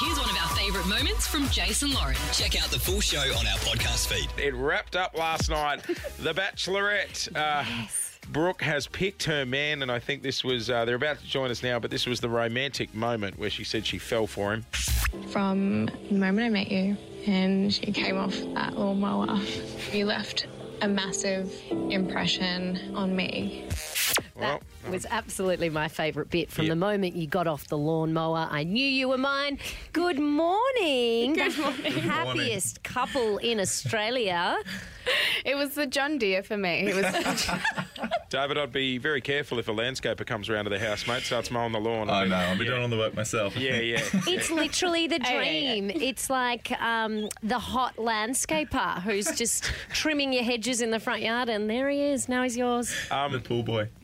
Here's one of our favourite moments from Jase and Lauren. Check out the full show on our podcast feed. It wrapped up last night. the Bachelorette. Uh, Brooke has picked her man, and I think this was, uh, they're about to join us now, but this was the romantic moment where she said she fell for him. From the moment I met you and you came off that lawnmower, you left a massive impression on me. Well, That um, was absolutely my favourite bit. From the moment you got off the lawnmower, I knew you were mine. Good morning. Good morning. Happiest couple in Australia. It was the John Deere for me. It was Darvid, I'd be very careful if a landscaper comes around to the house, mate, starts mowing the lawn. I know. I'll be yeah. doing all the work myself. Yeah, yeah. It's literally the yeah, yeah. dream. It's like um, the hot landscaper who's just trimming your hedges in the front yard, and there he is. Now he's yours. I'm the pool boy.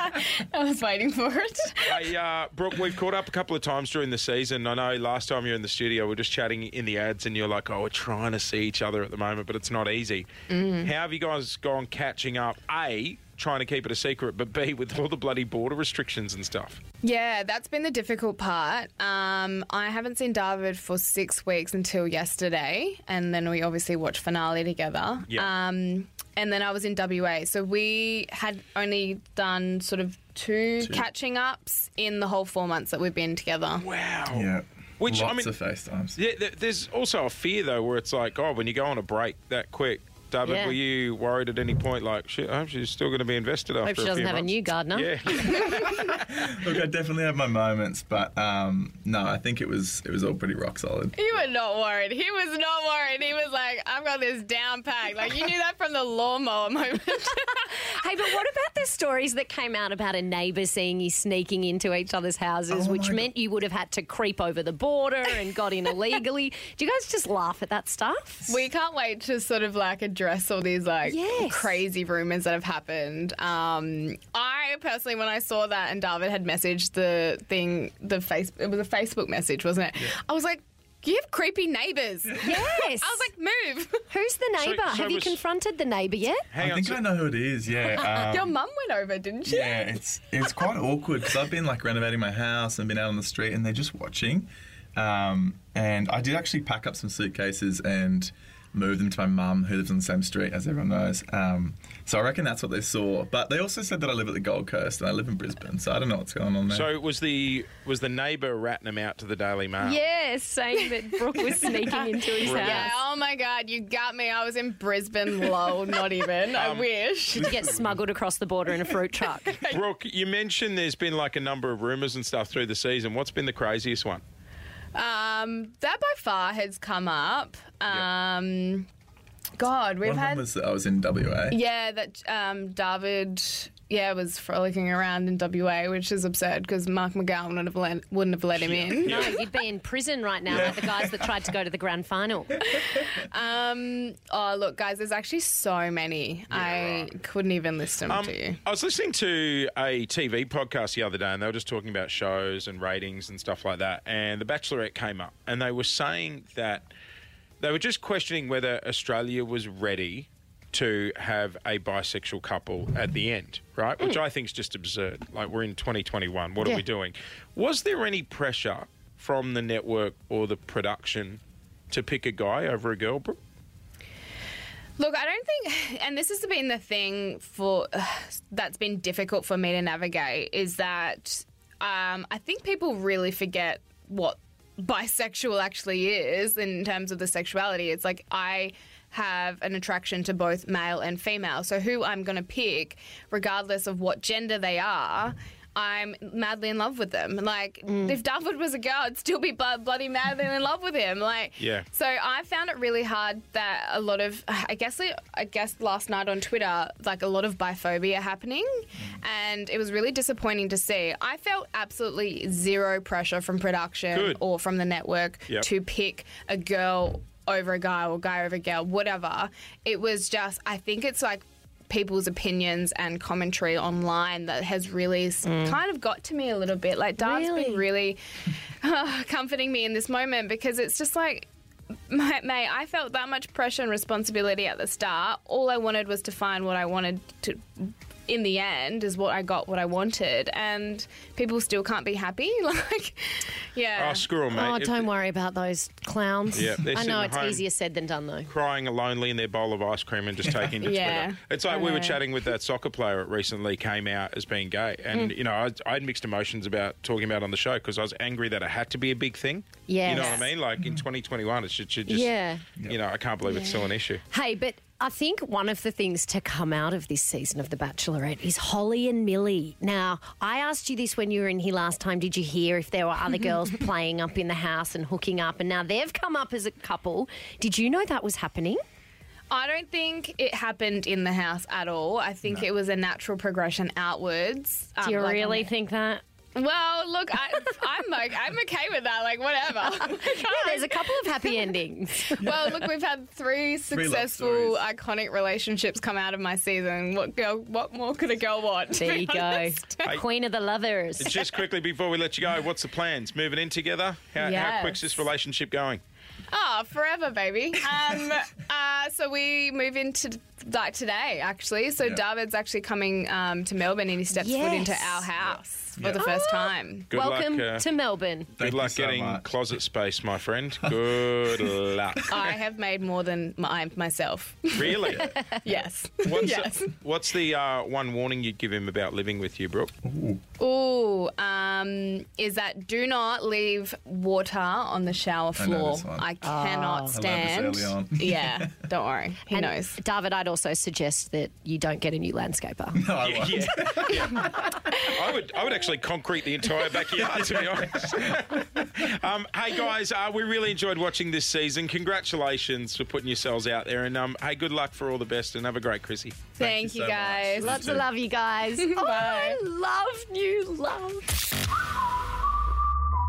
I was waiting for it. Hey, uh, Brooke, we've caught up a couple of times during the season. I know last time you were in the studio, we are just chatting in the ads, and you're like, oh, we're trying to see each other at the moment, but it's not easy. Mm. How have you guys gone catching up? A, trying to keep it a secret, but B, with all the bloody border restrictions and stuff. Yeah, that's been the difficult part. Um, I haven't seen Darvid for six weeks until yesterday, and then we obviously watched finale together. Yeah. Um, and then I was in WA, so we had only done sort of two, catching ups in the whole four months that we've been together. Wow. Yeah. Which, I Lots mean- of FaceTimes. Yeah, th- there's also a fear though, where it's like, oh, when you go on a break that quick, Darvid, Yeah. were you worried at any point, like, shit, I hope she's still going to be invested after Hope she a doesn't few have a new gardener. Yeah, Look, I definitely have my moments, but um, no, I think it was it was all pretty rock solid. You were not worried. He was not worried. He was like, I've got this down packed. Like, you knew that from the lawnmower moment. Hey, but what about the stories that came out about a neighbour seeing you sneaking into each other's houses, Oh which my meant you would have had to creep over the border and got in illegally? Do you guys just laugh at that stuff? We can't wait to sort of like address all these like Yes. crazy rumors that have happened. Um, I personally, when I saw that and Darvid had messaged the thing, the face, it was a Facebook message, wasn't it? I was like, you have creepy neighbours. Yes. I was like, move. Who's the neighbour? so have you was- confronted the neighbour yet? hang I on. think so- I know who it is. Yeah. Um, Your mum went over, didn't she? Yeah, it's it's quite awkward because I've been like renovating my house and been out on the street and they're just watching. Um, and I did actually pack up some suitcases and move them to my mum who lives on the same street as everyone knows. Um, so I reckon that's what they saw. But they also said that I live at the Gold Coast and I live in Brisbane, so I don't know what's going on there. So was the was the neighbour ratting him out to the Daily Mail? Yes, saying that Brooke was sneaking into his Yeah, oh my God, you got me. I was in Brisbane, lol, not even. I wish. to get smuggled across the border in a fruit truck. Brooke, you mentioned there's been like a number of rumours and stuff through the season. What's been the craziest one? Um, that by far has come up. Um, God, we've One of them had. was that I was in WA. Yeah, that um, Darvid, yeah, was frolicking around in WA, which is absurd because Mark McGowan wouldn't have let, wouldn't have let him in. No, you'd be in prison right now, like the guys that tried to go to the grand final. Um, oh, look, guys, there's actually so many. I couldn't even list them Um, to you. I was listening to a TV podcast the other day, and they were just talking about shows and ratings and stuff like that. And The Bachelorette came up, and they were saying that they were just questioning whether Australia was ready to have a bisexual couple at the end, right? Which I think is just absurd. Like we're in 2021, what are we doing? Was there any pressure from the network or the production to pick a guy over a girl? Look, I don't think, and this has been the thing for that's been difficult for me to navigate is that um, I think people really forget what bisexual actually is in terms of the sexuality. It's like I have an attraction to both male and female. So who I'm going to pick, regardless of what gender they are. I'm madly in love with them. Like, mm. if Darvid was a girl, I'd still be blo- bloody madly in love with him. Like, Yeah. so I found it really hard that a lot of, I guess, I guess last night on Twitter, like a lot of biphobia happening, mm. and it was really disappointing to see. I felt absolutely zero pressure from production Good. or from the network Yep. to pick a girl over a guy or guy over a girl, whatever. It was just, I think it's like people's opinions and commentary online that has really s kind of got to me a little bit. Like, Dart's been really uh, comforting me in this moment because it's just like, Mate, mate, I felt that much pressure and responsibility at the start. All I wanted was to find what I wanted to in the end is what I got, what I wanted, and people still can't be happy. Like, yeah. Oh, screw 'em, mate. Oh, If don't worry about those clowns. Yeah, they're I sitting know it's home. easier said than done, though. crying lonely in their bowl of ice cream and just taking to Yeah. Twitter. It's like we were chatting with that soccer player that recently came out as being gay. Mm. And, you know, I, I had mixed emotions about talking about it on the show because I was angry that it had to be a big thing. Yes. You know what I mean? Like in 2021, it should, should just, Yeah. you know, I can't believe it's still an issue. Hey, but I think one of the things to come out of this season of The Bachelorette is Holly and Millie. Now, I asked you this when you were in here last time. Did you hear if there were other girls playing up in the house and hooking up? And now they've come up as a couple. Did you know that was happening? I don't think it happened in the house at all. I think it was a natural progression outwards. Do you Um, like really think that? Well, look, I, I'm like, I'm okay with that. Like, whatever. Yeah, there's a couple of happy endings. well, look, we've had three successful, stories. iconic relationships come out of my season. What girl? What more could a girl want? There be you go. honest? Queen of the lovers. Just quickly before we let you go, what's the plans? Moving in together? How, how quick's this relationship going? Oh, forever, baby. Um, uh, so we move into like today, actually. So Yeah. Darvid's actually coming um, to Melbourne, and he steps foot into our house for Yeah. the first time. Good Welcome luck. uh, to Melbourne. Good Thank luck so getting much. closet space, my friend. Good luck. I have made more than my, myself. Really? yes. What's, yes. what's the uh, one warning you'd give him about living with you, Brooke? Ooh, um, is that do not leave water on the shower I know floor. this one. I cannot I stand. learned this early on. yeah, don't worry. He And knows. Darvid, I'd also suggest that you don't get a new landscaper. No, I won't. Yeah, yeah. I would, I would actually concrete the entire backyard, to be honest. um, hey guys, uh, we really enjoyed watching this season. Congratulations for putting yourselves out there, and um, hey, good luck for all the best, and have a great Chrissy. Thank, you you so much. guys. Lots of love, you guys. oh, I love new love.